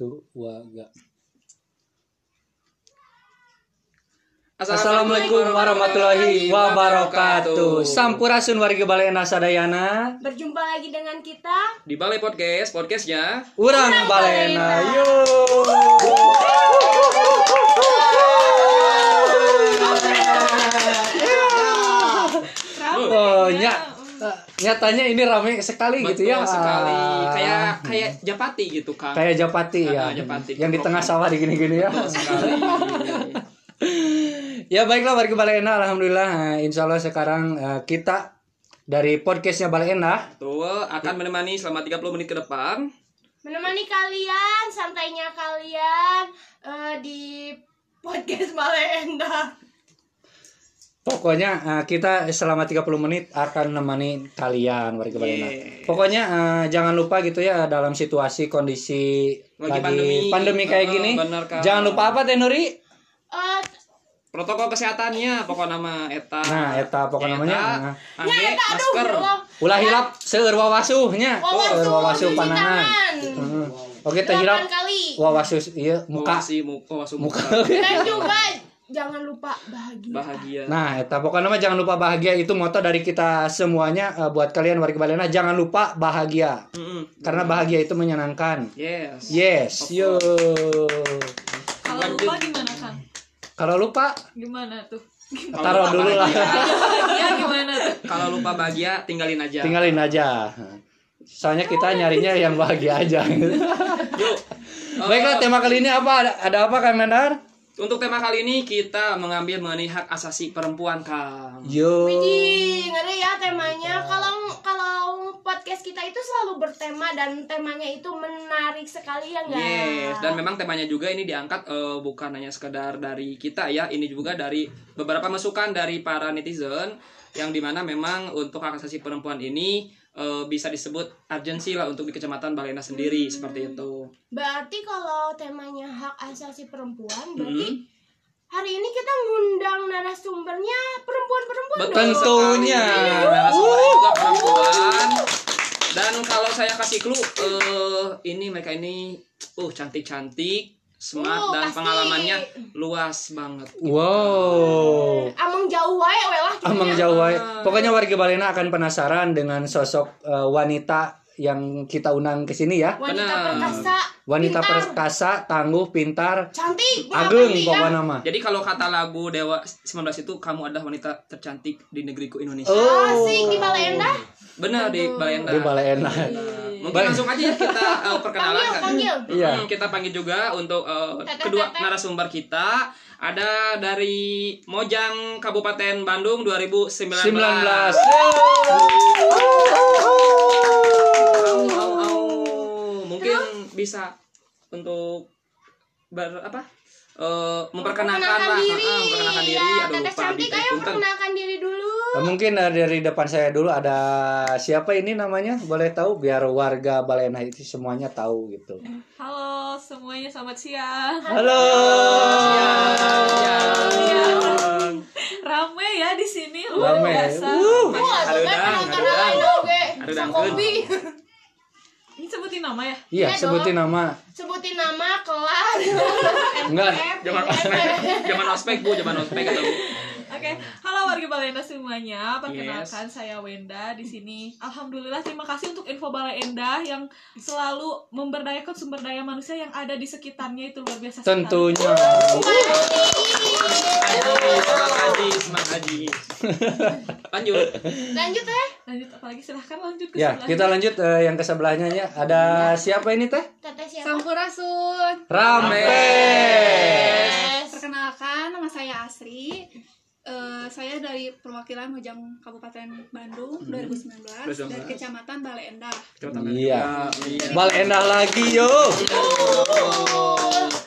Ga. Assalamualaikum warahmatullahi wabarakatuh. Sampurasun warga Balena Sadayana. Berjumpa lagi dengan kita. Di Balai Podcast, podcastnya Urang Balena. Yo. Oh, nya, nyatanya ini rame sekali gitu ya. sekali kayak kayak Japati gitu kan. kayak Japati ya. Ah, Japati. Yang di tengah sawah di gini-gini ya. sekali. Ya baiklah warga Balena, alhamdulillah. Nah, Insya Allah sekarang kita dari podcastnya Balena Tuh akan menemani selama 30 menit ke depan. Menemani kalian, santainya kalian eh, di podcast Balenda. Pokoknya eh, kita selama 30 menit akan nemani kalian warga Balena. Yeah. Pokoknya eh, jangan lupa gitu ya dalam situasi kondisi Lagi lagi, pandemi. pandemi, kayak Oh, gini. bener. Jangan lupa apa Teh Nuri? Eh, Protokol kesehatannya pokok nama eta. Nah, eta pokok namanya, nah. Angge, ya, eta, aduh, masker. ya. Ulah hilap seueur wawasuhnya. Wawasuh, Seueur wawasuh panahan. tangan. Hmm. Oke, teh hilap wawasuh iya muka. Wawasi, muka, wasu Muka. muka. Dan juga jangan lupa bahagia. Bahagia. Nah, eta pokoknya mah jangan lupa bahagia itu moto dari kita semuanya eh, buat kalian warga Balena jangan lupa bahagia Mm-mm. karena bahagia itu menyenangkan. Yes. Yes, yo. Kalau lupa gimana kan? Kalau lupa Gimana tuh? Taruh lupa dulu lah. Ya gimana tuh? Kalau lupa bahagia tinggalin aja. Tinggalin aja. Soalnya kita nyarinya yang bahagia aja. Yuk. Baiklah, Eh, tema kali ini apa? Ada, ada apa Kang Nandar? Untuk tema kali ini kita mengambil mengenai hak asasi perempuan, Kang. Yo. Widih, ngeri ya temanya. Kalau kalau podcast kita itu selalu bertema dan temanya itu menarik sekali ya enggak? Yes, dan memang temanya juga ini diangkat eh, bukan hanya sekedar dari kita ya, ini juga dari beberapa masukan dari para netizen yang di mana memang untuk hak asasi perempuan ini eh, bisa disebut urgensi lah untuk di kecamatan Balena sendiri seperti itu. Berarti kalau temanya hak asasi perempuan, berarti Hmm. hari ini kita ngundang narasumbernya perempuan-perempuan dong. Tentunya. Narasumbernya juga perempuan. Dan kalau saya kasih clue, eh, ini mereka ini, uh cantik-cantik, smart Uh, dan pasti. pengalamannya luas banget. Wow. Amang jauh wae we lah. Amang jauh wae. Pokoknya warga Balena akan penasaran dengan sosok eh, wanita yang kita undang ke sini ya. Wanita Benar. perkasa, Wanita pintar, perkasa, tangguh, pintar, cantik, ageng pendidikan. pokoknya nama. Jadi kalau kata lagu Dewa 19 itu kamu adalah wanita tercantik di negeriku Indonesia. Oh. Asik di Balenda. Benar di Balenda. Di Balena. Mungkin Baik. langsung aja ya kita uh, perkenalan Panggil, kan. panggil. Iya. Hmm, kita panggil juga untuk uh, kedua narasumber kita ada dari Mojang Kabupaten Bandung 2019. 19. Au, au, au. Mungkin bisa untuk ber apa? Eh, memperkenalkan lah, diri. Ah, memperkenalkan diri. Ya, Aduh, lupa cantik, ayo perkenalkan diri dulu. Eh, Mungkin eh, dari depan saya dulu ada siapa ini namanya? Boleh tahu biar warga Balena itu semuanya tahu gitu. Halo semuanya, selamat siang. Halo. Siang. Rame ya di sini, luar Rame. biasa. Uh. Aduh, kan dang, Kopi. Ini sebutin nama ya? Iya, Iya sebutin dong. nama. Sebutin nama, kelas. Enggak. Zaman ospek, zaman ospek Bu, zaman ospek atau Bu. Balenda semuanya. Perkenalkan saya Wenda di sini. Alhamdulillah terima kasih untuk info Balenda yang selalu memberdayakan sumber daya manusia yang ada di sekitarnya itu luar biasa. sekali. Tentunya. Lanjut. Lanjut ya. Lanjut apalagi silahkan lanjut ke Ya, sebelah. kita lanjut eh, yang ke sebelahnya ya. Ada siapa ini teh? Teteh siapa? Sampurasun. Rampes. Perkenalkan, nama saya Asri. Eh, saya dari perwakilan Mojang Kabupaten Bandung 2019 dari 2019. Kecamatan Bale Endah. Iya. Iya. Bal endah lagi yo.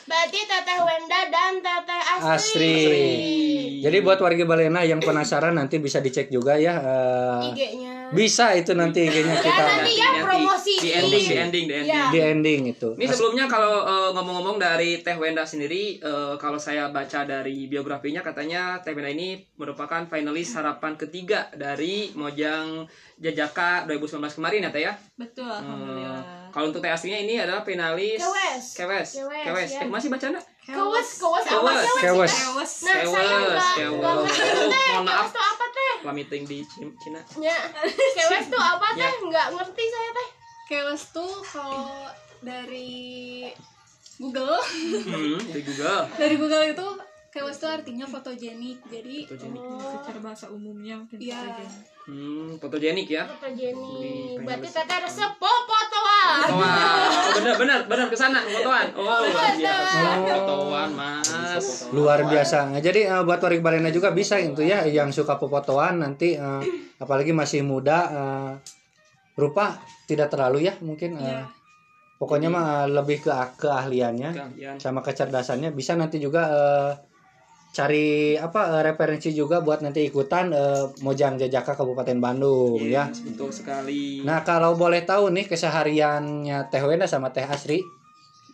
Berarti Teteh Wenda dan Teteh Asri. Asri. Jadi buat warga Balena yang penasaran nanti bisa dicek juga ya. eh, IG-nya. Bisa itu nanti IG-nya Ya kita nanti ya promosi. Di ending, di ending, di ending. Ya. di ending itu. Ini sebelumnya kalau eh, ngomong-ngomong dari Teh Wenda sendiri, eh, kalau saya baca dari biografinya katanya Teh Wenda ini merupakan finalis harapan ketiga dari Mojang Jajaka 2019 kemarin ya Teh ya. Betul, alhamdulillah. Kalau untuk Teh aslinya ini adalah penalis Kewes. Kewes. Kewes, Kewes. ya. Eh, masih baca enggak? Kewes, kewes apa Kewes. kewes? Kewes. teh? Kewes. Nah, saya Kewes, enggak kewes. enggak ngerti Oh, teh. mohon maaf. Kewes tuh apa teh? Lah meeting di Cin- Cina. Ya, kewes tuh apa Ya. teh? Enggak ngerti saya teh. Keles tuh kalau dari Google Hmm, di Google. dari Google itu keles tuh artinya fotogenik jadi Fotogenik. secara bahasa umumnya mungkin Iya. fotogenik. Hmm, fotogenik ya. Fotogenik. Wih, Berarti pengen teteh resep fotoan. Oh, bener bener bener ke sana fotoan. Oh, luar biasa. Fotoan, Mas. luar biasa Nah, jadi eh, buat warga Balena juga bisa itu ya yang suka pepotoan nanti eh, apalagi masih muda eh, rupa tidak terlalu ya mungkin eh, Iya. pokoknya mah lebih ke keahliannya Kalian. sama kecerdasannya bisa nanti juga eh, cari apa eh, referensi juga buat nanti ikutan eh, Mojang Jajaka Kabupaten Bandung ya. Yes, betul sekali. Nah kalau boleh tahu nih kesehariannya Teh Wenda sama Teh Asri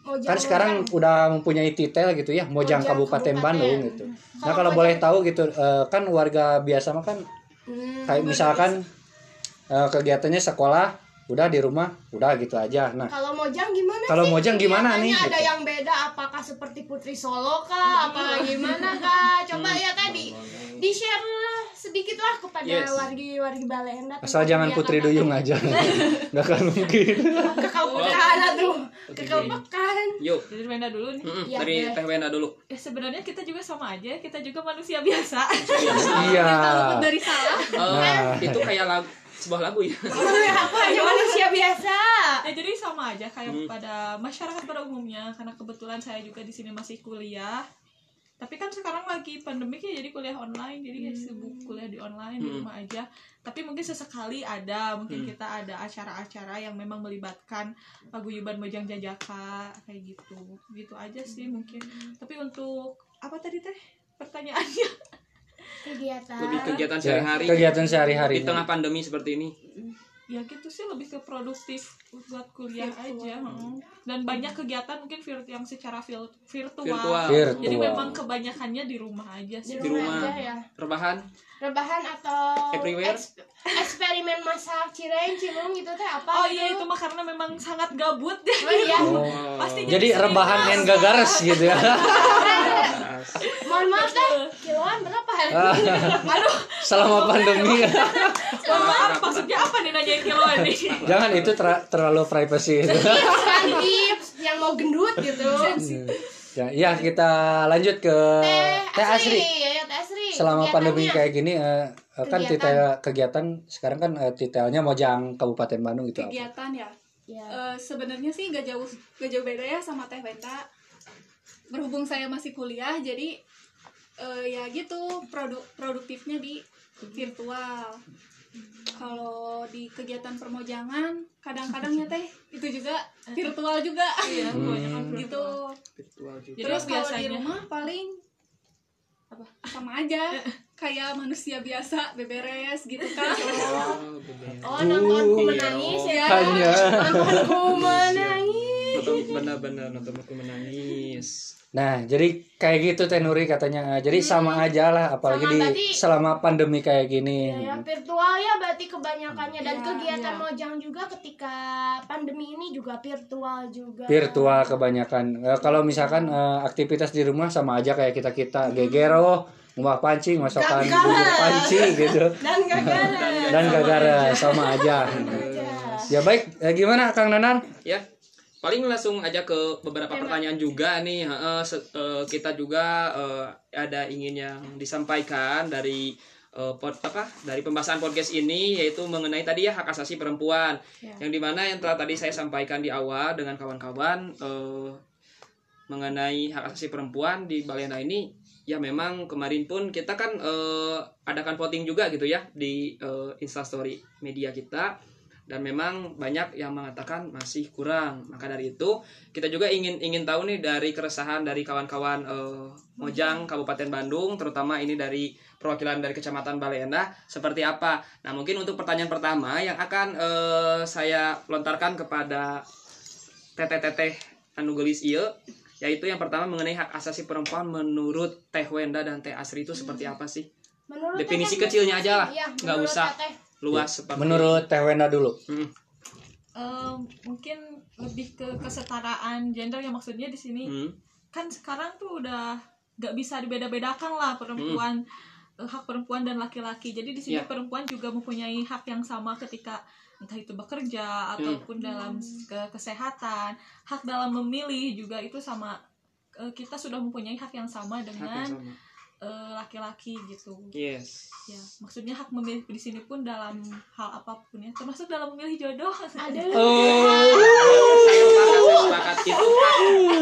Mojang, kan sekarang udah mempunyai titel gitu ya Mojang, Mojang Kabupaten, Kabupaten. Bandung gitu. Nah Kalau kalau Mojang- boleh tahu gitu eh, kan warga biasa mah kan Hmm, kayak misalkan eh, kegiatannya sekolah udah di rumah udah gitu aja. Nah Kalau Mojang gimana Kalau sih? Mojang gimana nih, ada gitu? yang beda apakah seperti Putri Solo kah? Apa gimana kah? Coba ya tadi di share sedikit lah kepada Yes. wargi-wargi Balenda asal jangan Putri Duyung aja. Nggak akan mungkin. Kekalpekan tuh. Kekalpekan. Yuk. Jadi Wenda dulu nih. Mm-mm, Iya, dari iya. Teh Wenda dulu. Ya sebenarnya kita juga sama aja, kita juga manusia biasa. Iya. luput dari salah Eh, Nah. itu kayak lagu sebuah lagu ya. Aku hanya manusia biasa. Ya jadi sama aja kayak Hmm. pada masyarakat pada umumnya karena kebetulan saya juga di sini masih kuliah. Tapi kan sekarang lagi pandemik ya jadi kuliah online jadi ya sibuk kuliah di online di Hmm. rumah aja. Tapi mungkin sesekali ada mungkin Hmm. kita ada acara-acara yang memang melibatkan paguyuban Mojang Jajaka kayak gitu. Gitu aja sih mungkin. Tapi untuk apa tadi teh pertanyaannya? Kegiatan. Lebih kegiatan Ya, sehari-hari. kegiatan Di sehari-hari. tengah pandemi seperti ini. ya gitu sih lebih ke produktif buat kuliah aja heeh. dan banyak kegiatan mungkin vir yang secara virtual. Virtual. Virtual. jadi memang kebanyakannya di rumah aja Di sih Di rumah rumah. aja ya. Rebahan. Rebahan atau Everywhere? eks- eksperimen masak cireng cilung gitu teh apa? oh gitu? iya itu mah karena memang sangat gabut Oh iya. Oh. pasti Jadi rebahan and gagares gitu ya. Mohon maaf teh, kiloan berapa? aduh Selama pandemi. mohon maaf maksudnya apa nih nanyain kiloan nih Jangan itu ter- terlalu privacy itu. Kan tips yang mau gendut gitu. ya, ya, kita lanjut ke Teh Teh Asri. Ya, ya, Teh Asri. Selama pandemi kayak gini eh, kan Kegiatan. titel kegiatan sekarang kan eh, titelnya Mojang Kabupaten Bandung itu apa? kegiatan ya Ya. Eh, sebenarnya sih gak jauh gak jauh beda ya sama teh Wenda berhubung saya masih kuliah jadi eh, ya gitu produk produktifnya di virtual kalau di kegiatan permojangan kadang-kadang ya teh itu juga virtual juga iya Hmm. gitu Virtual juga. Terus kalau di biasanya- rumah paling apa sama aja kayak manusia biasa beberes gitu kan Oh. Oh, nontonku Uh, menangis ya. Hanya. Nontonku menangis. Benar-benar nonton aku menangis. Nah, jadi kayak gitu Teh Nuri katanya. Jadi sama aja lah apalagi Sama di berarti- selama pandemi kayak gini. Ya, ya, virtual ya berarti kebanyakannya dan Ya, kegiatan ya. Mojang juga ketika pandemi ini juga virtual juga. Virtual kebanyakan. Eh, kalau misalkan eh, aktivitas di rumah sama aja kayak kita-kita gegero, ngubah pancing, masakan bubur panci gitu. Dan gagal. Dan gagara sama aja. Ya baik, Eh, gimana Kang Nanan? Ya, paling langsung aja ke beberapa Tema. pertanyaan juga nih. Se- eh, kita juga eh, ada ingin yang disampaikan dari eh, pod, apa dari pembahasan podcast ini yaitu mengenai tadi ya hak asasi perempuan Ya. yang di mana yang telah tadi saya sampaikan di awal dengan kawan-kawan eh, mengenai hak asasi perempuan di Balena ini ya memang kemarin pun kita kan eh, adakan voting juga gitu ya di eh, instastory media kita dan memang banyak yang mengatakan masih kurang maka dari itu kita juga ingin ingin tahu nih dari keresahan dari kawan-kawan eh, Mojang Kabupaten Bandung terutama ini dari perwakilan dari Kecamatan Balai Endah seperti apa nah mungkin untuk pertanyaan pertama yang akan eh, saya lontarkan kepada teteh-teteh anu gelis yaitu yang pertama mengenai hak asasi perempuan menurut Teh Wenda dan Teh Asri itu seperti apa sih Menurut Definisi Teteh, kecilnya aja lah. Iya, Nggak usah. Teteh. Luas seperti Menurut Teh Wenda dulu. Hmm. em, mungkin lebih ke kesetaraan gender ya maksudnya di sini Hmm. kan sekarang tuh udah nggak bisa dibeda-bedakan lah perempuan eh, hak perempuan dan laki-laki jadi di sini Iya. perempuan juga mempunyai hak yang sama ketika entah itu bekerja ataupun dalam ke kesehatan hak dalam memilih juga itu sama eh, kita sudah mempunyai hak yang sama Hak dengan yang sama. Eh, laki-laki gitu Yes. ya maksudnya hak memilih di sini pun dalam hal apa pun ya termasuk dalam memilih jodoh ada Oh, sepakat, itu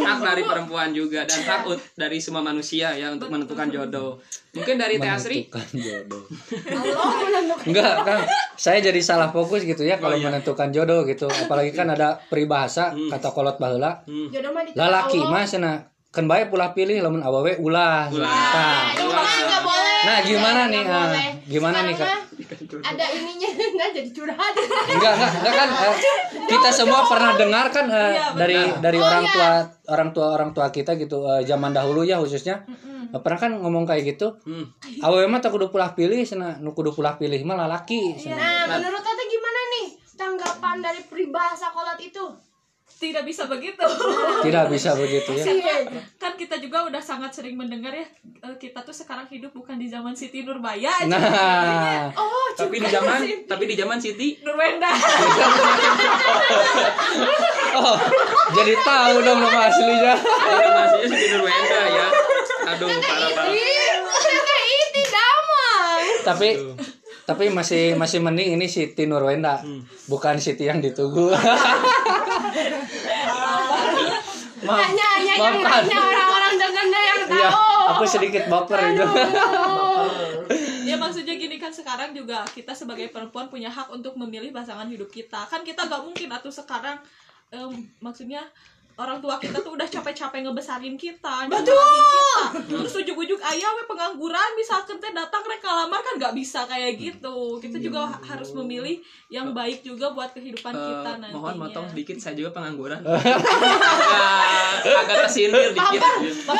hak, dari perempuan juga dan hak ut- dari semua manusia ya untuk menentukan jodoh. Mungkin dari Teh Asri menentukan jodoh. Allah menentukan Enggak, kan saya jadi salah fokus gitu ya kalau Oh, iya. menentukan jodoh gitu. Apalagi kan ada peribahasa kata kolot baheula. Hmm. jodoh mah Lalaki mah cenah kan bae pulah pilih lamun awewe ulah. Ulah. Nah, itu mah nggak boleh Nah, gimana nih, ah, boleh. gimana nih, mah ada ininya nah jadi curhat Enggak, enggak, enggak kan eh, kita semua pernah dengar kan eh, Iya, benar. dari dari Oh, orang iya. tua orang tua orang tua kita gitu eh, zaman dahulu ya khususnya pernah kan ngomong kayak gitu. Hmm. Awewe mah tak kudu pulah pilih cenah nu kudu pulah pilih mah lalaki. cenah. nah menurut tante gimana nih tanggapan dari peribahasa kolot itu tidak bisa begitu Tidak bisa begitu ya. Kan kita juga udah sangat sering mendengar ya eh, kita tuh sekarang hidup bukan di zaman Siti Nurbaya Nah, oh Tapi di zaman tapi di zaman Siti Nurwenda oh, jadi tahu dong nama aslinya. masihnya Siti Nurwenda ya. Aduh, parah parah. Damai Tapi masih masih mending ini Siti Nurwenda, bukan Siti yang ditunggu. Maaf, hanya hanya yang hanya orang-orang dengarnya yang tahu. aku sedikit baper itu. ya maksudnya gini kan sekarang juga kita sebagai perempuan punya hak untuk memilih pasangan hidup kita. Kan kita gak mungkin atau sekarang em, maksudnya orang tua kita tuh udah capek-capek ngebesarin kita nyekolahin kita. Terus ujuk-ujuk ayah we pengangguran misalkan teh datang rek lamar kan nggak bisa kayak gitu. Kita juga ha- harus memilih yang baik juga buat kehidupan Eh, kita nantinya. mohon motong sedikit saya juga pengangguran. agak, agak kesindir dikit.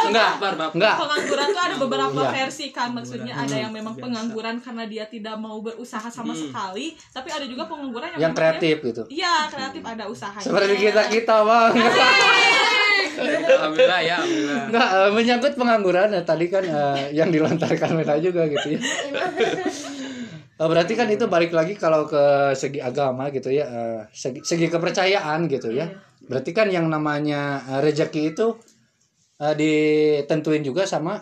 Enggak, enggak. pengangguran tuh ada beberapa Iya. versi kan maksudnya ada yang memang pengangguran karena dia tidak mau berusaha sama sekali tapi ada juga pengangguran yang, Yang kreatif gitu. iya kreatif ada usahanya. Seperti kita kita bang. Alhamdulillah ya, alhamdulillah. Enggak, eh, menyangkut pengangguran ya, tadi kan eh, yang dilontarkan Meta juga gitu ya. Eh, berarti kan itu balik lagi kalau ke segi agama gitu ya, segi, segi kepercayaan gitu ya. Berarti kan yang namanya rezeki itu eh, ditentuin juga sama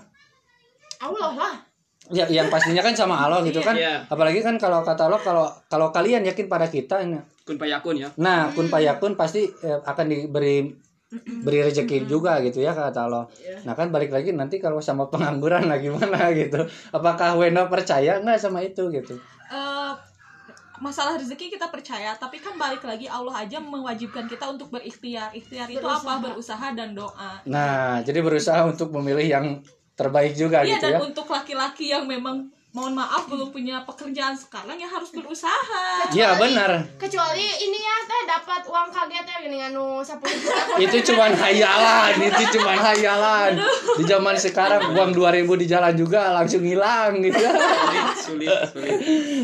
Allah lah ya yang pastinya kan sama Allah gitu kan. Iya. Apalagi kan kalau kata Allah kalau kalau kalian yakin pada kita Kun payakun ya. Nah, kun payakun pasti eh, akan diberi beri rezeki juga gitu ya kata Allah. Nah kan balik lagi nanti kalau sama pengangguran lah gimana gitu. Apakah Wenda percaya nggak sama itu gitu? Eh, masalah rezeki kita percaya tapi kan balik lagi Allah aja mewajibkan kita untuk berikhtiar ikhtiar itu apa berusaha dan doa Nah jadi berusaha untuk memilih yang terbaik juga iya gitu dan ya. untuk laki-laki yang memang mohon maaf belum punya pekerjaan sekarang ya harus berusaha Iya benar. kecuali ini ya teh dapat uang kaget ya gini anu 10 juta Itu cuman hayalan, itu cuman hayalan. Di zaman sekarang uang 2000 di jalan juga langsung hilang gitu. Sulit, sulit, sulit.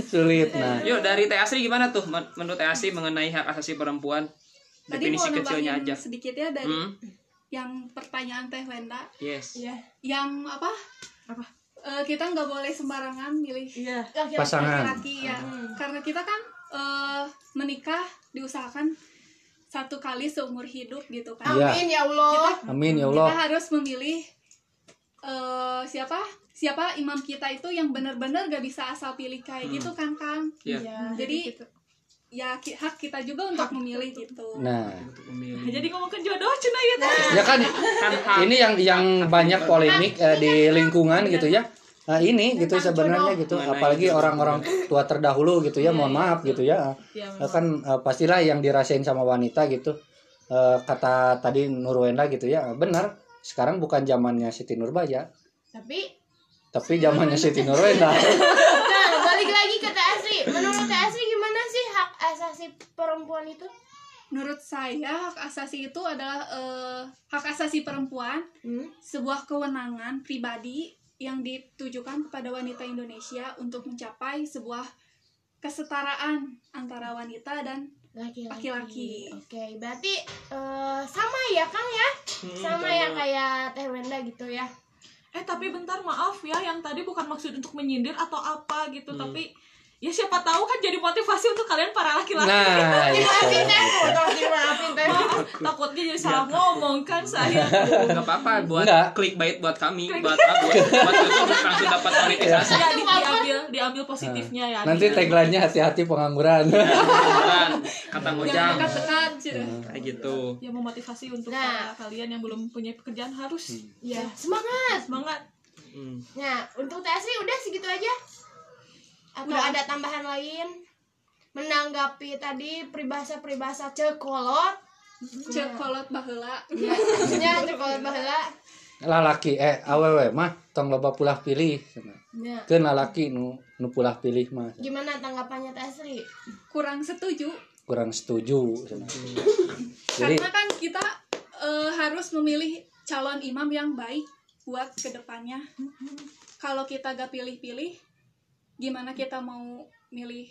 Sulit. Nah, Yuk dari Teh Asri gimana tuh men- menurut Teh Asri mengenai hak asasi perempuan? Tadi mau Definisi kecilnya aja. sedikit ya dari Hmm? yang pertanyaan Teh Wenda. Yes. Iya. Yang apa? Apa? Eh, kita nggak boleh sembarangan milih iya Laki-laki. pasangan. laki ya. Karena kita kan eh, menikah diusahakan satu kali seumur hidup gitu kan. Iya. amin ya Allah Amin ya Kita Allah. harus memilih eh, siapa siapa imam kita itu yang benar-benar gak bisa asal pilih kayak gitu kan Kang. Iya. Jadi ya hak kita juga untuk memilih gitu. Nah, Untuk memilih. jadi ngomong ke jodoh cina ya teh. ya kan Kan hak. ini yang yang banyak polemik eh, di lingkungan gitu ya. Nah, ini gitu sebenarnya gitu. Apalagi orang-orang tua terdahulu gitu ya mohon maaf gitu ya. Iya, Eh, kan eh, pastilah yang dirasain sama wanita gitu. Eh, kata tadi Nurwenda gitu ya benar sekarang bukan zamannya Siti Nurbaya. Tapi tapi zamannya Siti Nurwenda nah balik lagi ke Teh Asri menurut Teh Asri gimana sih hak asasi perempuan itu Menurut saya hak asasi itu adalah eh, hak asasi perempuan hmm? sebuah kewenangan pribadi yang ditujukan kepada wanita Indonesia untuk mencapai sebuah kesetaraan antara wanita dan Laki-laki. Oke, berarti eh, sama ya Kang ya? Hmm, sama ya kayak Teh Wenda gitu ya. eh tapi bentar maaf ya yang tadi bukan maksud untuk menyindir atau apa gitu tapi ya siapa tahu kan jadi motivasi untuk kalian para laki-laki Nah, Teh. Maaf, takutnya jadi salah ngomong kan saya nggak apa-apa buat Enggak. clickbait buat kami buat aku buat YouTube langsung dapat monetisasi ya di- diambil diambil positifnya ya Nanti tagline-nya hati-hati pengangguran. Kata Jangan mojang dekat-dekat gitu. kayak gitu ya memotivasi untuk Nah. para kalian yang belum punya pekerjaan harus Ya, semangat. semangat Hmm. Nah, untuk Asri udah segitu aja. Atau Udah. ada tambahan lain? Menanggapi tadi peribahasa-peribahasa cekolot. Cek kolot baheula. Ya, maksudnya cekolot baheula. lalaki eh awewe mah tong loba pulah pilih. Ya. Keun lalaki nu nu pulah pilih mah Gimana tanggapannya Teh Asri? Kurang setuju kurang setuju. Jadi karena kan kita eh, harus memilih calon imam yang baik buat ke depannya. Kalau kita gak pilih-pilih, gimana kita mau milih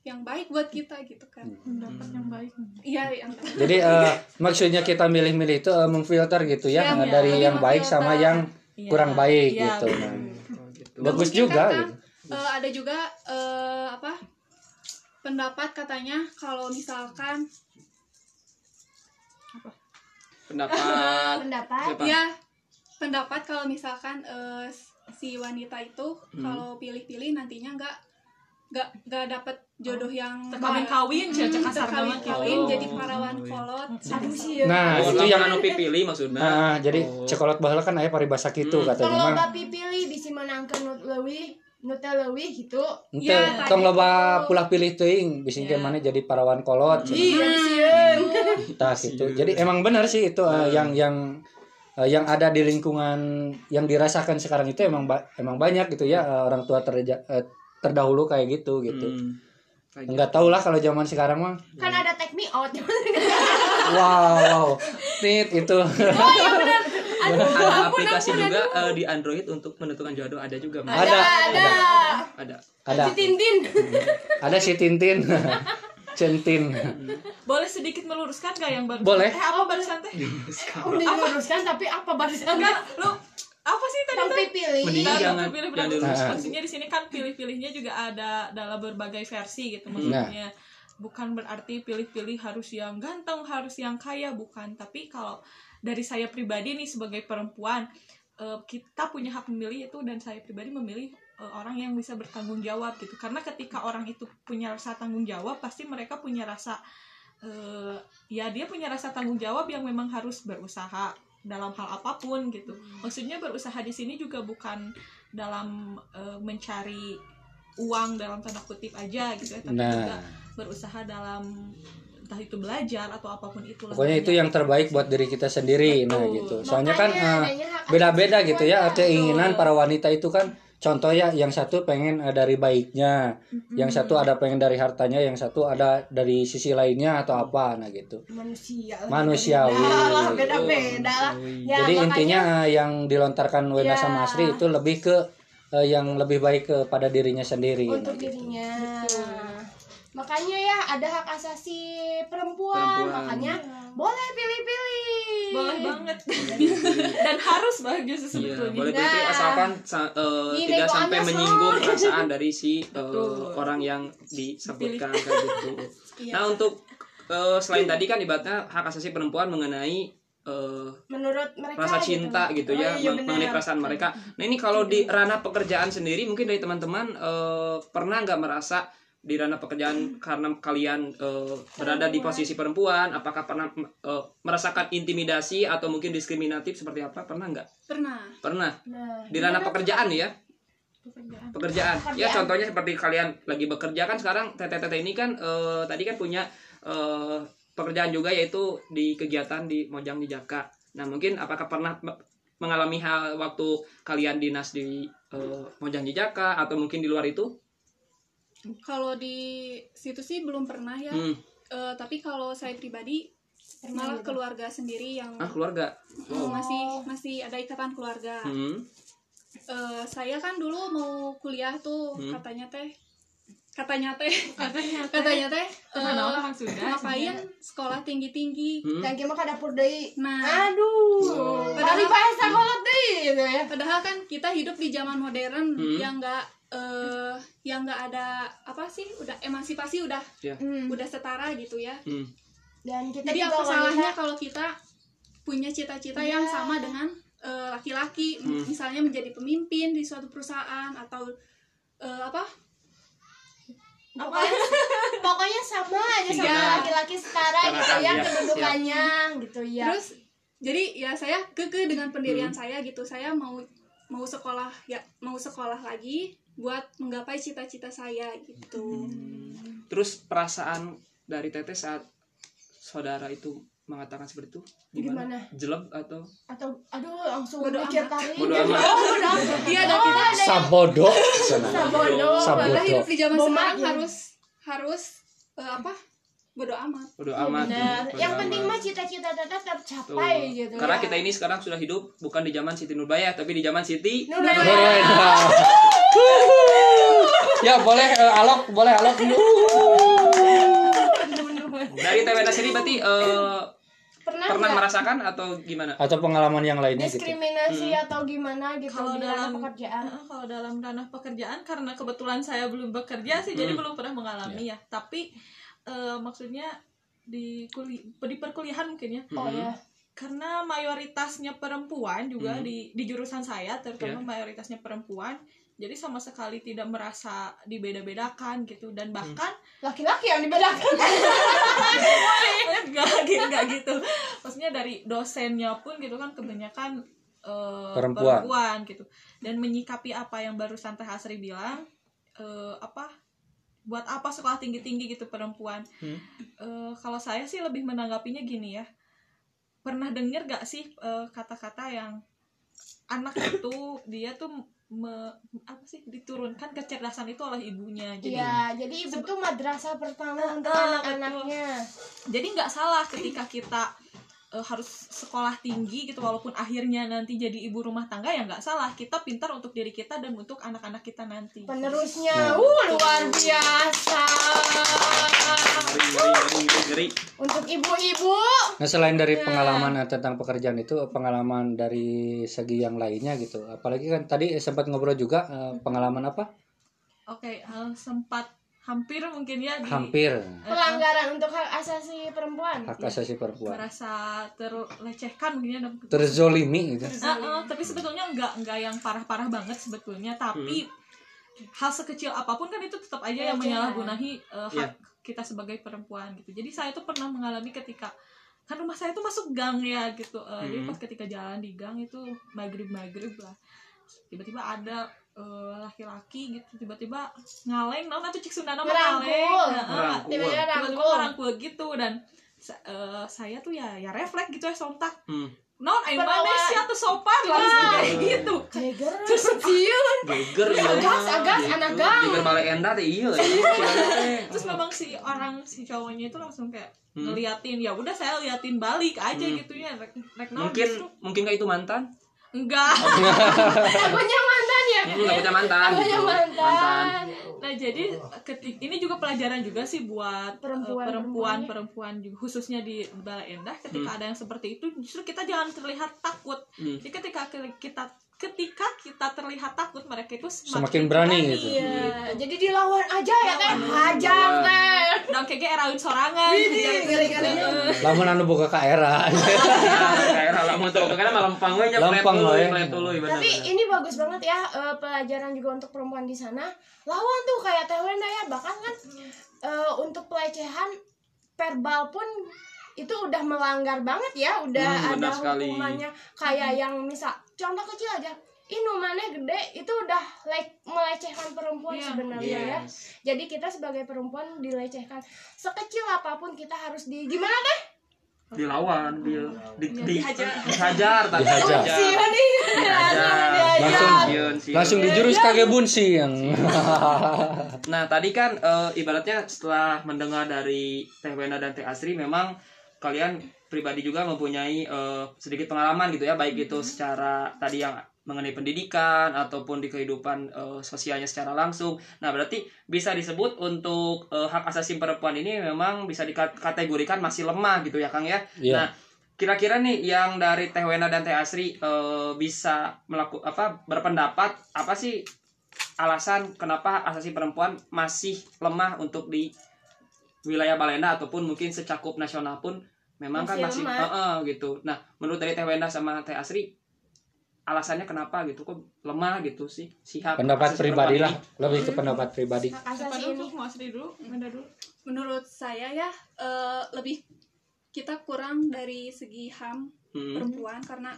yang baik buat kita gitu kan? pendapat yang baik Iya, yang Jadi eh, maksudnya kita milih-milih itu eh, memfilter gitu ya, iya. dari yang baik sama yang Iya. kurang baik Iya, gitu. Nah, gitu. bagus mungkin juga kan, gitu. eh, ada juga eh, apa pendapat katanya kalau misalkan pendapat Pendapat? siapa ya pendapat kalau misalkan eh, si wanita itu Hmm. kalau pilih-pilih nantinya nggak nggak nggak dapet jodoh yang terkawin-kawin Hmm, cek kasar banget terkawin Oh. jadi parawan kolot Aduh sih. Nah, oh, itu yang anu pipilih maksudnya Nah, jadi Oh. cekolot baheula kan aya paribasa gitu Hmm. katanya Kalau loba pipilih bisa menangkan nut leuwih, nut teh leuwih gitu. Ya, tong loba pulah pilih teuing bisi Ya. mana jadi parawan kolot. Iya. Tah gitu. Jadi emang benar sih itu eh, yang yang eh, yang ada di lingkungan yang dirasakan sekarang itu emang ba- emang banyak gitu ya eh, orang tua terja- eh, terdahulu kayak gitu gitu. Hmm. Kayak Enggak tahu lah kalau zaman sekarang mah. Kan ada take me out. Wow, nit itu. Oh benar. gitu. ada aplikasi juga eh, di Android untuk menentukan jodoh ada juga Mas. Ada, ada. ada Ada, Si Tintin. ada si Tintin, Centin. boleh sedikit meluruskan gak yang baru Boleh. eh apa barusan teh Udah diluruskan tapi apa barusan? enggak lu apa sih tadi Tong tuh pipilih. Mending Nah, jangan- pilih diluruskan. maksudnya di sini kan pilih-pilihnya juga ada dalam berbagai versi gitu Nah. maksudnya bukan berarti pilih-pilih harus yang ganteng harus yang kaya bukan tapi kalau dari saya pribadi nih sebagai perempuan eh, kita punya hak memilih itu dan saya pribadi memilih orang yang bisa bertanggung jawab gitu karena ketika orang itu punya rasa tanggung jawab pasti mereka punya rasa eh, ya dia punya rasa tanggung jawab yang memang harus berusaha dalam hal apa pun gitu maksudnya berusaha di sini juga bukan dalam eh, mencari uang dalam tanda kutip aja gitu ya tapi juga Nah, berusaha dalam entah itu belajar atau apa pun itu lah. pokoknya itu yang terbaik buat diri kita sendiri. Nah, Betul. gitu. Soalnya kan Makanya eh, hak beda-beda asasi gitu ya keinginan para wanita itu kan contoh ya yang satu pengen dari baiknya yang satu ada pengen dari hartanya yang satu ada dari sisi lainnya atau apa nah gitu. Manusia. Manusiawi. beda beda beda. Lah ya, jadi makanya- intinya eh, yang dilontarkan Wena Ya. sama Asri itu lebih ke eh, yang lebih baik kepada dirinya sendiri untuk nah, gitu. dirinya. Makanya ya ada hak asasi perempuan, Perempuan. makanya boleh pilih-pilih boleh banget dan harus bahagia Iya, sebetulnya boleh Nah. asalkan sa- Ini tidak sampai Anda, menyinggung perasaan dari si Betul. orang yang disebutkan kayak gitu. Iya. Nah untuk eh, selain tadi kan ibaratnya hak asasi perempuan mengenai menurut mereka rasa cinta gitu, Oh, ya iya, mengenai perasaan mereka. Nah ini kalau di ranah pekerjaan sendiri mungkin dari teman-teman eh, pernah nggak merasa di ranah pekerjaan karena kalian eh, berada di posisi perempuan, apakah pernah eh, merasakan intimidasi atau mungkin diskriminatif seperti apa? Pernah nggak? pernah Pernah nah, di ranah pekerjaan nih ya Pekerjaan. pekerjaan ya Pekerjaan. contohnya seperti kalian lagi bekerja kan sekarang TTT ini kan eh, tadi kan punya eh, pekerjaan juga yaitu di kegiatan di Mojang di Jaka nah mungkin apakah pernah me- mengalami hal waktu kalian dinas di eh, Mojang di Jaka atau mungkin di luar itu kalau di situ sih belum pernah ya. Hmm. Eh, tapi kalau saya pribadi malah keluarga sendiri yang ah keluarga? Eh, masih masih ada ikatan keluarga. Hmm. Eh, saya kan dulu mau kuliah tuh Hmm. katanya teh. Katanya teh. Katanya katanya teh Teman eh, orang sudah ngapain sekolah tinggi tinggi Hmm. dan kita ke dapur deui. Nah. Aduh. Padahal- bari pae sakolot deui gitu ya. Padahal kan kita hidup di zaman modern Hmm. yang enggak eh yang enggak ada apa sih udah emansipasi udah Hmm. udah setara gitu ya Hmm. dan kita jadi apa salahnya wanita kalau kita punya cita-cita Iya. yang sama dengan eh, laki-laki Hmm. misalnya menjadi pemimpin di suatu perusahaan atau eh, apa pokoknya, pokoknya sama aja sama Iya. laki-laki setara gitu ya ya. kedudukannya gitu ya terus jadi ya saya keke dengan pendirian Hmm. saya gitu saya mau mau sekolah ya mau sekolah lagi buat menggapai cita-cita saya gitu Terus perasaan dari Teteh saat saudara itu mengatakan seperti itu Gimana? Jelek atau atau aduh langsung Bodo mikir amat. tarik Bodo amat. Oh, bodo amat. Iya, dan Oh, kita- ada yang Sabodo. sabodo Sabodo. Hidup di zaman sekarang ya. harus harus eh, apa bodo amat bodo amat? Benar. Bodo yang amat. penting mah cita-cita tetap Tuh. tercapai gitu Karena ya. kita ini sekarang sudah hidup bukan di zaman Siti Nurbaya tapi di zaman Siti Nurbaya. Nurbaya. ya boleh eh, alok, boleh alok. dari TWNA sendiri berarti eh, pernah, pernah merasakan atau gimana? Atau pengalaman yang lainnya gitu. diskriminasi atau gimana gitu kalau dalam pekerjaan Eh, kalau dalam ranah pekerjaan karena kebetulan saya belum bekerja sih jadi Hmm. belum pernah mengalami ya tapi eh, maksudnya di kuli di perkuliahan mungkin ya oh ya karena mayoritasnya perempuan juga Hmm. di di jurusan saya terutama Ya. mayoritasnya perempuan jadi sama sekali tidak merasa dibeda-bedakan gitu dan Hmm. bahkan laki-laki yang dibedakan enggak gitu enggak gitu maksudnya dari dosennya pun gitu kan kebanyakan eh, Perempuan. gitu dan menyikapi apa yang barusan Teh Asri bilang eh, apa buat apa sekolah tinggi tinggi gitu perempuan Hmm. Eh, kalau saya sih lebih menanggapinya gini ya pernah denger gak sih kata-kata yang anak itu dia tuh me- apa sih diturunkan kecerdasan itu oleh ibunya jadi Iya, jadi ibu tuh madrasah pertama untuk Ah, anak-anaknya. jadi nggak salah ketika kita eh, harus sekolah tinggi gitu walaupun akhirnya nanti jadi ibu rumah tangga ya nggak salah kita pintar untuk diri kita dan untuk anak-anak kita nanti Penerusnya, Ya. uh luar biasa. Ngeri. Untuk ibu-ibu, Nah selain dari pengalaman eh, tentang pekerjaan itu pengalaman dari segi yang lainnya gitu. Apalagi kan tadi sempat ngobrol juga eh, pengalaman apa? oke eh, sempat hampir mungkin ya di Hampir eh, pelanggaran untuk hak asasi perempuan. hak asasi perempuan. merasa terlecehkan mungkin ya Terzolimi gitu. Ah, ah, tapi sebetulnya nggak nggak yang parah-parah banget sebetulnya tapi hal sekecil apa pun kan itu tetap aja yang Pelecehan. menyalahgunahi eh, hak Iya. kita sebagai perempuan gitu jadi saya tuh pernah mengalami ketika kan rumah saya tuh masuk gang ya gitu jadi Hmm. pas ketika jalan di gang itu maghrib maghrib lah tiba-tiba ada eh, laki-laki gitu tiba-tiba ngaleng naon atuh cik Sundana mah Ngerangkul. ngaleng Ngerangkul. Tiba-tiba rangkul. ngerangkul gitu dan sa- eh, saya tuh ya ya refleks gitu ya sontak Hmm. non Perawan. mana sih atuh sopan langsung kayak gitu terus cium Geger ya. agas, agas, anak gang. Geger bale enda teh iya. iya. terus memang si orang si cowoknya itu langsung kayak Hmm. ngeliatin ya udah saya liatin balik aja Hmm. gitu ya Mungkin mungkin kayak itu mantan. enggak Akunya mantan ya. Hmm, nggak punya mantan. Akunya gitu. mantan. nah jadi ketik ini juga pelajaran juga sih buat eh, Perempuan- perempuan perempuan juga khususnya di balai endah ketika Hmm. ada yang seperti itu justru kita jangan terlihat takut Hmm. jadi ketika kita ketika kita terlihat takut mereka itu Semakin berani gitu. Iya, jadi dilawan aja ya teh. Hajar Lawan. teh. dan kayak erawin sorangan ngeri-ngeri. Lamun anu boga ka era. Kayak lah mau tuh karena malam lempang we nya Lempang we. bener, Tapi ini bagus banget ya eh, pelajaran juga untuk perempuan di sana. Lawan tuh kayak Teh Wenda ya, bahkan kan eh, untuk pelecehan verbal pun itu udah melanggar banget ya, udah Hmm, ada hukumannya kayak yang misal contoh kecil aja. Ini mana gede itu udah like melecehkan perempuan Iya. sebenarnya ya. Yes. Jadi kita sebagai perempuan dilecehkan sekecil apa pun kita harus di gimana teh? Dilawan, di di Iya, di dihajar. dihajar tadi. Dihajar. Langsung langsung dijurus kage bunsi yang. Nah, tadi kan eh, ibaratnya setelah mendengar dari Teh Wenda dan Teh Asri memang kalian pribadi juga mempunyai eh, sedikit pengalaman gitu ya, baik itu secara tadi yang mengenai pendidikan ataupun di kehidupan eh, sosialnya secara langsung. Nah, berarti bisa disebut untuk eh, hak asasi perempuan ini memang bisa dikategorikan masih lemah gitu ya, Kang ya. Iya. Nah, kira-kira nih yang dari Teh Wena dan Teh Asri eh, bisa melakukan apa berpendapat apa sih alasan kenapa hak asasi perempuan masih lemah untuk di wilayah Balenda ataupun mungkin secakup nasional pun memang kan Masih masih lemah. eh, eh, gitu. Nah, menurut dari Teh Wenda sama Teh Asri alasannya kenapa gitu kok lemah gitu sih si hak pendapat pribadi lah lebih ke pendapat pribadi asasi dulu ini tuh? Mau Asri dulu? Wenda dulu? menurut saya ya eh, lebih kita kurang dari segi ham? Hmm. perempuan karena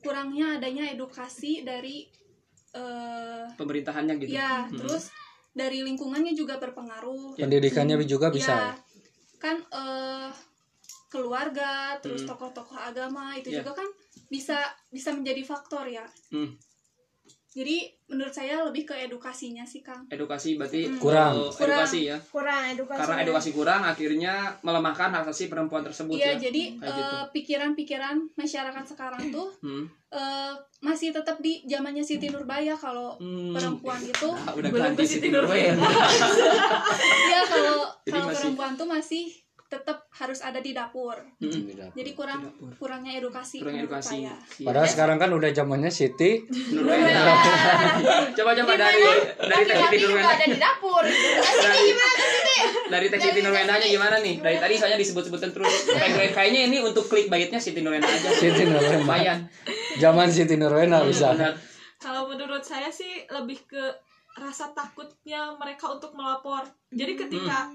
kurangnya adanya edukasi dari eh pemerintahannya gitu. ya Hmm. terus dari lingkungannya juga berpengaruh pendidikannya juga bisa ya kan eh keluarga terus Hmm. tokoh-tokoh agama itu Ya. juga kan bisa bisa menjadi faktor ya Hmm. jadi menurut saya lebih ke edukasinya sih kang Edukasi berarti Hmm. Kurang. eh, edukasi ya. kurang edukasi Karena edukasi kurang akhirnya melemahkan hak asasi perempuan tersebut Iya ya. jadi Kayak gitu. eh, pikiran-pikiran masyarakat sekarang tuh Hmm. eh, masih tetap di zamannya Siti Nurbaya kalau Hmm. perempuan itu Ah, udah Belum ke Siti Nurbaya. ya kalau kalau masih- perempuan tuh masih tetap harus ada di dapur Hmm. jadi kurang Di dapur. kurangnya edukasi Kurang edukasi. saya. Iya. padahal sekarang kan udah zamannya Siti Nurbaya. Coba-coba dari dari Teh Siti Nurwenda. ada di dapur Dari dari Teh Siti Nurwendanya gimana nih? Dari tadi soalnya disebut-sebutin terus. Kayak kayaknya ini untuk klik baitnya Siti Nurwenda aja. Siti Nurwenda Lumayan. zaman Siti Nurwenda bisa. Kalau menurut saya sih lebih ke rasa takutnya mereka untuk melapor. Jadi ketika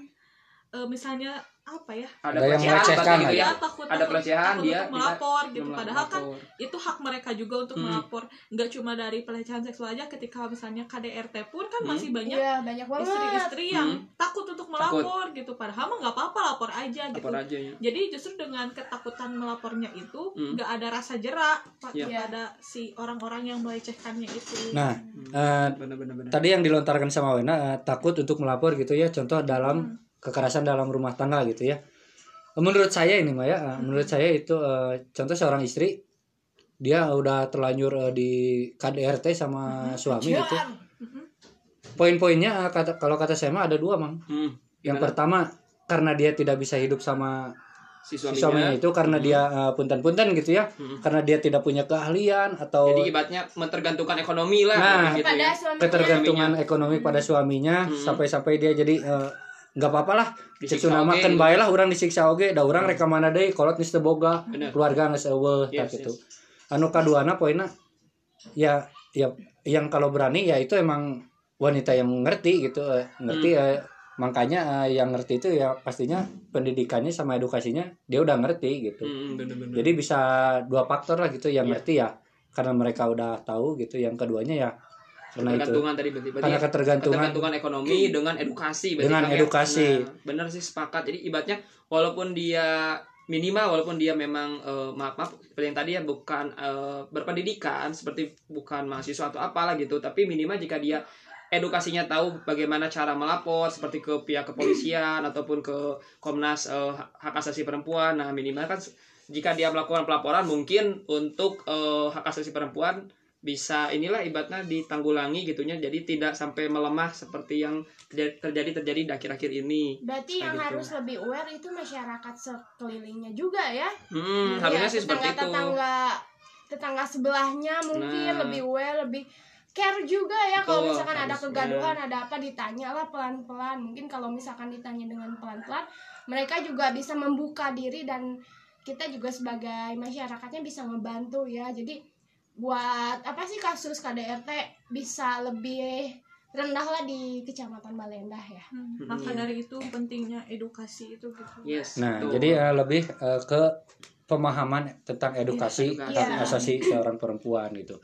eh, misalnya apa ya? Ada Ada yang pelecehan melecehkan gitu Dia ya. takut Ada pelecehan takut dia untuk melapor bisa gitu. melapor. Padahal kan itu hak mereka juga untuk Hmm. melapor. Nggak cuma dari pelecehan seksual aja ketika misalnya KDRT pun kan Hmm. masih banyak iya banyak istri-istri yang Hmm. takut untuk melapor gitu. Padahal mah nggak apa-apa lapor aja gitu. lapor aja ya. Jadi justru dengan ketakutan melapornya itu Hmm. nggak ada rasa jerak pa- Iya. kepada si orang-orang yang melecehkannya itu. nah eh, Benar-benar benar. tadi yang dilontarkan sama Wena eh, takut untuk melapor gitu ya contoh dalam kekerasan dalam rumah tangga gitu ya menurut saya ini Maya eh, menurut saya itu eh, contoh seorang istri dia udah terlanjur eh, di KDRT sama suami gitu Mhm. poin-poinnya eh, kata kalau kata saya mah ada dua mang Hmm. yang Gimana? pertama karena dia tidak bisa hidup sama si si suaminya. itu karena Hmm. dia punten-punten gitu ya Hmm. karena dia tidak punya keahlian atau Jadi ibaratnya mentergantungkan ekonomi lah Nah, gitu pada ya. suaminya ketergantungan ekonomi pada suaminya Hmm. sampai-sampai dia jadi eh, nggak apa-apa lah Disiksa Cek oge namakan gitu. bae lah orang disiksa oge da orang rek mana deui kolot geus teu boga Bener. keluarga geus eueuh Yes, tak gitu yes. anu kaduana poinna ya ya yang kalau berani ya itu emang wanita yang ngerti gitu eh, ngerti Hmm. eh, makanya eh, yang ngerti itu ya pastinya pendidikannya sama edukasinya dia udah ngerti gitu Hmm, bener-bener. jadi bisa dua faktor lah gitu yang Iya. ngerti ya karena mereka udah tahu gitu yang keduanya ya karena itu ketergantungan tadi berarti berarti karena ketergantungan ketergantungan ekonomi dengan edukasi berarti Dengan ya? edukasi. Nah, benar sih sepakat jadi ibaratnya walaupun dia minimal walaupun dia memang eh, maaf maaf seperti yang tadi ya bukan eh, berpendidikan seperti bukan mahasiswa atau apalah gitu tapi minimal jika dia edukasinya tahu bagaimana cara melapor seperti ke pihak kepolisian ataupun ke Komnas eh, hak asasi perempuan nah minimal kan jika dia melakukan pelaporan mungkin untuk eh, hak asasi perempuan bisa inilah ibaratnya ditanggulangi gitunya. Jadi tidak sampai melemah seperti yang terjadi terjadi, di akhir-akhir ini. Berarti yang gitu. harus lebih aware itu masyarakat sekelilingnya juga ya. Hmm, Iya, harusnya sih seperti itu. tetangga tetangga sebelahnya mungkin Nah. lebih aware lebih care juga ya kalau misalkan ada kegaduhan ada apa ditanya lah pelan-pelan. Mungkin kalau misalkan ditanya dengan pelan-pelan mereka juga bisa membuka diri dan kita juga sebagai masyarakatnya bisa ngebantu ya. Jadi buat apa sih kasus KDRT bisa lebih rendah lah di kecamatan Balendah ya Hmm, Hmm, Maka dari itu pentingnya edukasi itu gitu. yes Nah, betul. jadi eh, lebih eh, ke pemahaman tentang edukasi Iya, edukasi. hak asasi seorang perempuan gitu.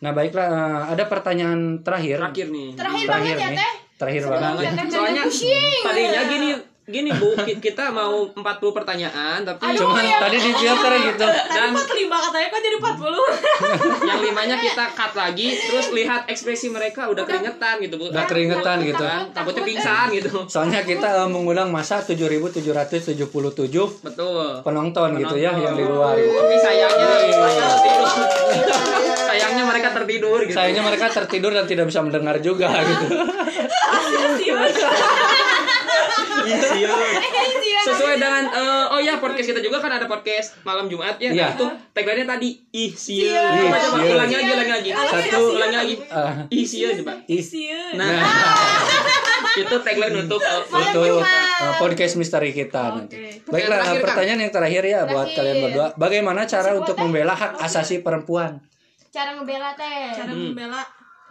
Nah, baiklah eh, ada pertanyaan terakhir. terakhir nih terakhir, Terakhir banget ya teh Terakhir Sebelum banget. Soalnya pusing. tadinya gini gini bu ki- kita mau 40 pertanyaan tapi Aduh, Cuman ya. tadi di filter gitu. Tadi dan 45 katanya kok jadi 40. yang limanya kita cut lagi terus lihat ekspresi mereka udah keringetan gitu bu Udah keringetan gitu. kan takutnya pingsan gitu Soalnya kita eh, mengundang masa 7.777 betul penonton gitu ya Penonton. yang di luar gitu. tapi sayangnya sayangnya sayangnya mereka tertidur sayangnya mereka tertidur dan tidak bisa mendengar juga gitu Iya, siap. Sesuai dengan eh, oh ya podcast kita juga kan ada podcast malam Jumat ya. Iya. Nah, itu tagline-nya tadi. Ih, Coba coba ulangi lagi ulangi lagi. Satu ulangi lagi. Ih sieu coba. Isian. Nah. itu tagline untuk eh, untuk uh, podcast misteri kita nanti. Baiklah, terakhir, uh, pertanyaan yang terakhir ya buat Terakhir. kalian berdua. Bagaimana cara untuk membela hak asasi perempuan? cara ngebela teh Cara membela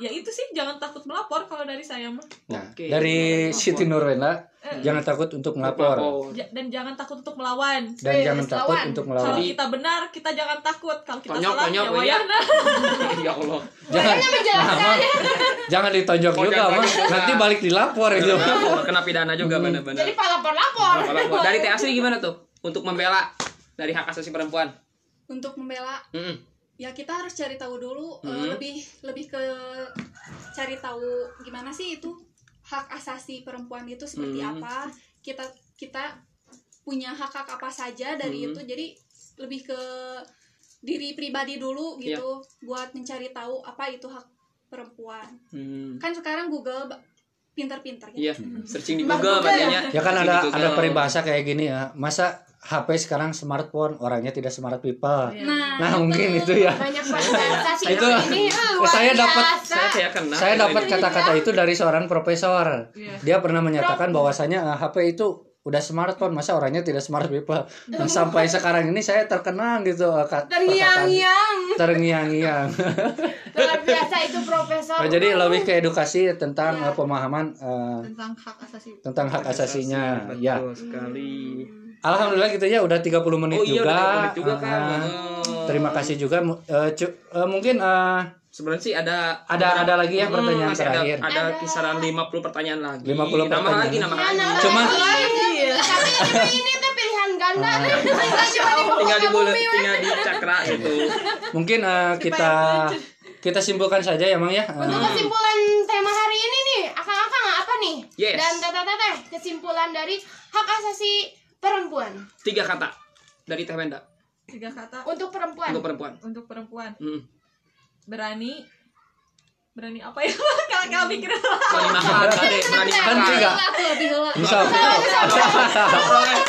ya itu sih jangan takut melapor kalau dari saya mah Nah, Oke. dari Siti Nurwenda, jangan takut untuk melapor Ja- dan jangan takut untuk melawan dan Eh, jangan takut lawan. untuk kalau melawan. kita benar kita jangan takut kalau kita Tonyok, salah tonyok, ya wayana ya Allah. Jangan menjelaskan. Nah, jangan ditonjok Oh, juga, juga. Nanti balik dilapor itu. Kena pidana juga benar-benar. jadi palapor lapor Lapor. Dari Teh Asri gimana tuh untuk membela dari hak asasi perempuan? untuk membela Mm-mm. Ya kita harus cari tahu dulu eh, Hmm. lebih lebih ke cari tahu gimana sih itu hak asasi perempuan itu seperti Hmm. apa kita kita punya hak hak apa saja dari Hmm. itu jadi lebih ke diri pribadi dulu Iya. gitu buat mencari tahu apa itu hak perempuan Hmm. kan sekarang Google pinter-pinter Iya, ya searching di Google Google bacanya. Ya kan ada Google. ada peribahasa kayak gini ya. Masa HP sekarang smartphone, orangnya tidak smart people. nah, Nah, mungkin itu ya. banyak Itu ini luar saya dapat. Saya dapat kata-kata itu dari seorang profesor. Iya. Dia pernah menyatakan bahwasanya HP itu udah smartphone, masa orangnya tidak smart people. Dan sampai sekarang ini saya terkenang gitu eh, terngiang-ngiang terngiang-ngiang. luar biasa itu profesor Nah, jadi lebih ke edukasi tentang eh, pemahaman eh, tentang hak asasi tentang hak asasinya. Betul Ya. sekali. Alhamdulillah gitu ya udah 30 menit Oh iya juga. udah 30 menit juga kan. Ah, Oh. Terima kasih juga cu- eh, mungkin eh, Sebenarnya sih ada ada ada lagi ya Hmm, pertanyaan masih ada, terakhir. ada kisaran 50 pertanyaan lagi. 50 Nambah pertanyaan. lagi, nambah Ya, lagi. nambah Cuman- lagi. tapi ini tuh pilihan ganda cuma di tinggal di bulat, bumi, tinggal di cakra gitu. Mungkin eh, kita kita simpulkan saja ya, Mang ya. Untuk kesimpulan tema hari ini nih, akang-akang apa nih? Yes. Dan teteh-teteh, kesimpulan dari hak asasi perempuan Tiga kata dari Teh Wenda tiga kata untuk perempuan. untuk perempuan. untuk perempuan Hmm. berani berani apa ya kalau kau pikir Berani makan, Ade, berani Kan lebih heula. Bisa.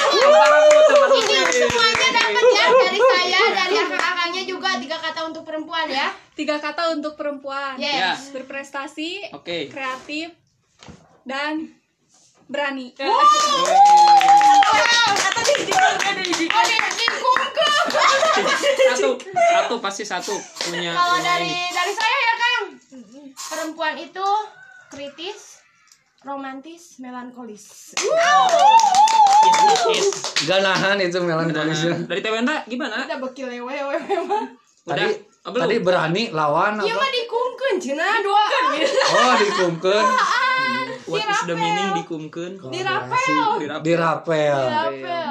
Ini semuanya dapat ya dari saya, dari akang-akangnya juga tiga kata untuk perempuan ya. tiga kata untuk perempuan Ya. Yes. berprestasi Oke. kreatif dan berani Oh, di, di kungku. Satu, satu pasti satu punya. Kalau dari dari saya ya Kang, perempuan itu kritis, romantis, melankolis. Yes, yes, yes. Gak nahan itu melankolis. Dari Teh Wenda gimana? Kita bekil lewe mah. Tadi Udah? Oh, tadi berani lawan Iya apa? mah dikungkeun cenah dua. Oh, dikumkeun, What is the meaning dikumkeun? Dirapel. Dirapel. dirapel.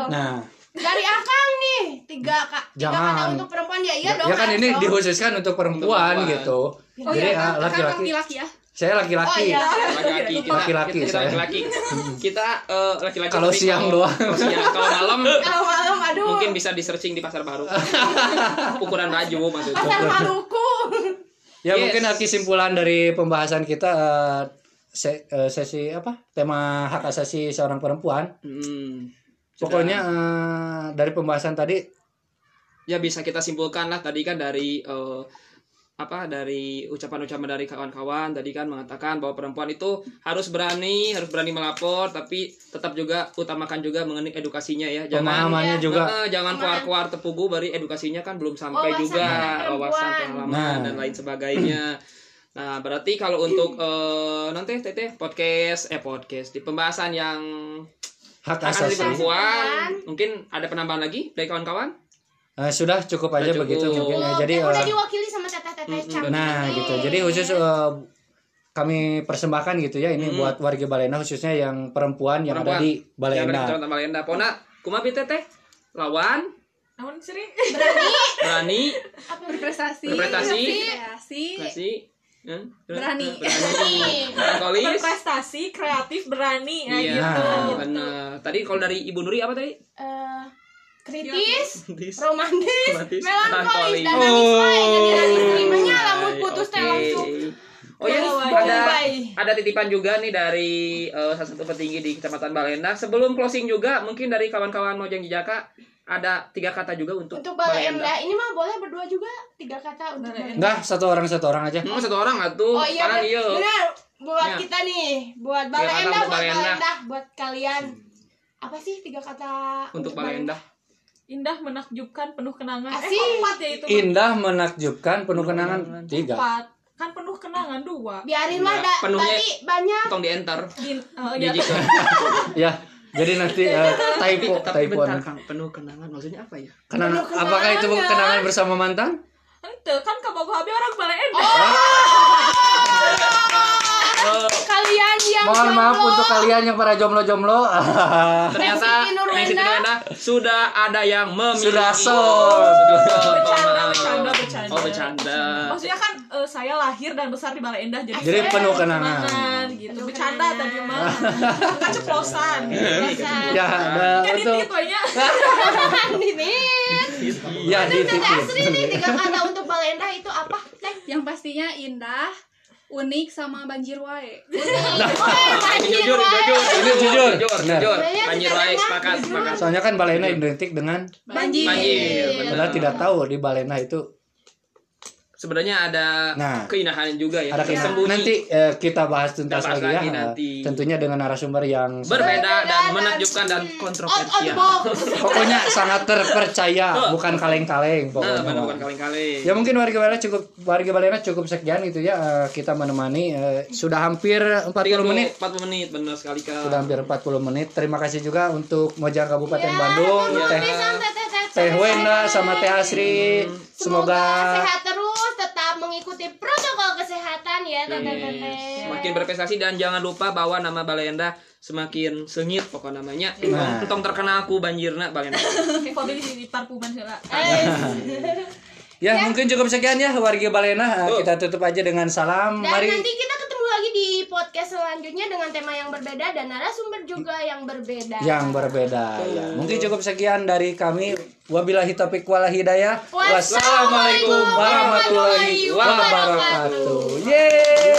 Nah, Dari Akang nih, tiga kak, tiga Jangan. kata untuk perempuan ya iya ya, dong. ya kan ini dong. dikhususkan untuk perempuan Untuk perempuan. gitu. oh Jadi iya ah, kan laki-laki. laki-laki ya Saya Oh laki-laki. iya. laki-laki kita Laki-laki kita saya. laki-laki kita eh, laki-laki Kalau siang kalau- doang. kalau siang kalau malam Kalau malam aduh. mungkin bisa di searching di pasar baru ukuran baju maksudnya Pasar Maluku. Ya Yes. mungkin kesimpulan dari pembahasan kita eh, se- eh, sesi apa? Tema hak asasi seorang perempuan. Hmm. Pokoknya eh, dari pembahasan tadi ya bisa kita simpulkan lah tadi kan dari eh, apa dari ucapan-ucapan dari kawan-kawan tadi kan mengatakan bahwa perempuan itu harus berani harus berani melapor tapi tetap juga utamakan juga mengenai edukasinya ya jangan pemahamannya juga Eh, jangan keluar-keluar tepugu bari edukasinya kan belum sampai Wawasan juga wawasan pengalaman Nah. dan lain sebagainya. Nah, berarti kalau untuk eh, nanti teteh podcast eh podcast di pembahasan yang hak asasi. perempuan mungkin ada penambahan lagi dari kawan-kawan? Eh, sudah cukup aja Sudah begitu cukup. mungkin ya. Jadi Oh, udah eh, diwakili sama teteh-teteh. Nah ini. gitu. Jadi khusus eh, kami persembahkan gitu ya ini Hmm. buat warga Balenda khususnya yang perempuan yang ada Perempuan. di Yang ada di Balenda. Kecamatan Balenda. Pona, kumaha bi teteh? Lawan, namun sering berani, berprestasi Berprestasi. kreasi Berani. berani, melankolis. berprestasi kreatif berani ya Iya, gitu benar. Tadi kalau dari Ibu Nuri apa tadi? Eh, kritis, Romantis. romantis, melankolis dan nangis wae. Jadi nangis terimanya lamun Oh, putus teh oke. langsung ada titipan juga nih dari uh, salah satu petinggi di Kecamatan Balenda. Sebelum closing juga mungkin dari kawan-kawan Mojang Jijaka ada tiga kata juga untuk, untuk Balenda ini mah boleh berdua juga tiga kata untuk Balenda. Enggak, satu orang satu orang aja. Hmm, satu orang atuh. Oh iya, iya. benar. Buat Ya. kita nih, buat Balenda, untuk buat Balenda. Balenda, buat kalian. Apa sih tiga kata Untuk Balenda. Indah menakjubkan penuh kenangan. Asik. Eh, empat ya itu? Indah menakjubkan, penuh kenangan tiga. Empat. Kan penuh kenangan dua. Biarin lah, da, penuhnya- tadi banyak. Tong di enter. Gin, oh, Di iya. gitu. Ya, jadi nanti eh, typo, Tapi typo. bentar, Kang. Penuh kenangan maksudnya apa ya? Kenangan, Penuh apakah itu kenangan. kenangan bersama mantan? Ente kan kabogo habi orang balai endah. Oh, Kalian yang Mohon maaf jomblo, untuk kalian yang para jomblo-jomblo. ternyata Siti Nurwenda. Siti Nurwenda sudah ada yang memiliki. Sudah sold. Sudah sold. Bercanda, Maaf. bercanda, bercanda. Oh, bercanda. Maksudnya kan eh, saya lahir dan besar di Balai Endah jadi Jadi saya penuh kenangan. kenangan gitu. Penuh Bercanda kenangan. tadi mah. Bukan ceplosan. Bosan. ya, ada Kan untuk. Ini. ya di Teh Asri nih tiga kata untuk Balenda itu apa? Teh. yang pastinya indah unik sama banjir wae Ini jujur, jujur. Ini jujur, jujur, jujur. Iya, Banjir wae sepakat, sepakat. Soalnya kan Balena identik dengan Banjir. Banjir, padahal tidak tahu di Balena itu Sebenarnya ada Nah. keinahan juga ya. ada kena. Sembunyi. Nanti eh, kita bahas tuntas Kita bahas lagi ya. lagi eh, nanti. Tentunya dengan narasumber yang berbeda dan dan- menakjubkan dan the kontroversial. pokoknya sangat terpercaya, Oh. bukan kaleng-kaleng Nah, pokoknya. benar bukan kaleng-kaleng. Ya mungkin warga Balena cukup warga Balena cukup sekian itu ya eh, kita menemani eh, sudah hampir 40 menit 40 menit benar sekali Kak. sudah hampir 40 menit. Terima kasih juga untuk Mojang Kabupaten Ya, Bandung, terima Teh kasih sampai Teh Teh Teh Wenda sama Teh Asri. Semoga Semoga sehat terus, mengikuti protokol kesehatan ya. Teh. Semakin berprestasi dan jangan lupa bahwa nama Balenda semakin sengit pokok namanya. Nah. Entong terkenal aku banjirna Balenda. Info di di parfuman heula. Eh, Ya, mungkin cukup sekian ya warga Balena. Oh. Kita tutup aja dengan salam. Dan Mari nanti kita ketemu lagi di podcast selanjutnya dengan tema yang berbeda dan narasumber juga yang berbeda. yang berbeda ya. Mungkin cukup sekian dari kami. Wabillahi taufiq wal hidayah. Wassalamualaikum warahmatullahi wabarakatuh. Yeay.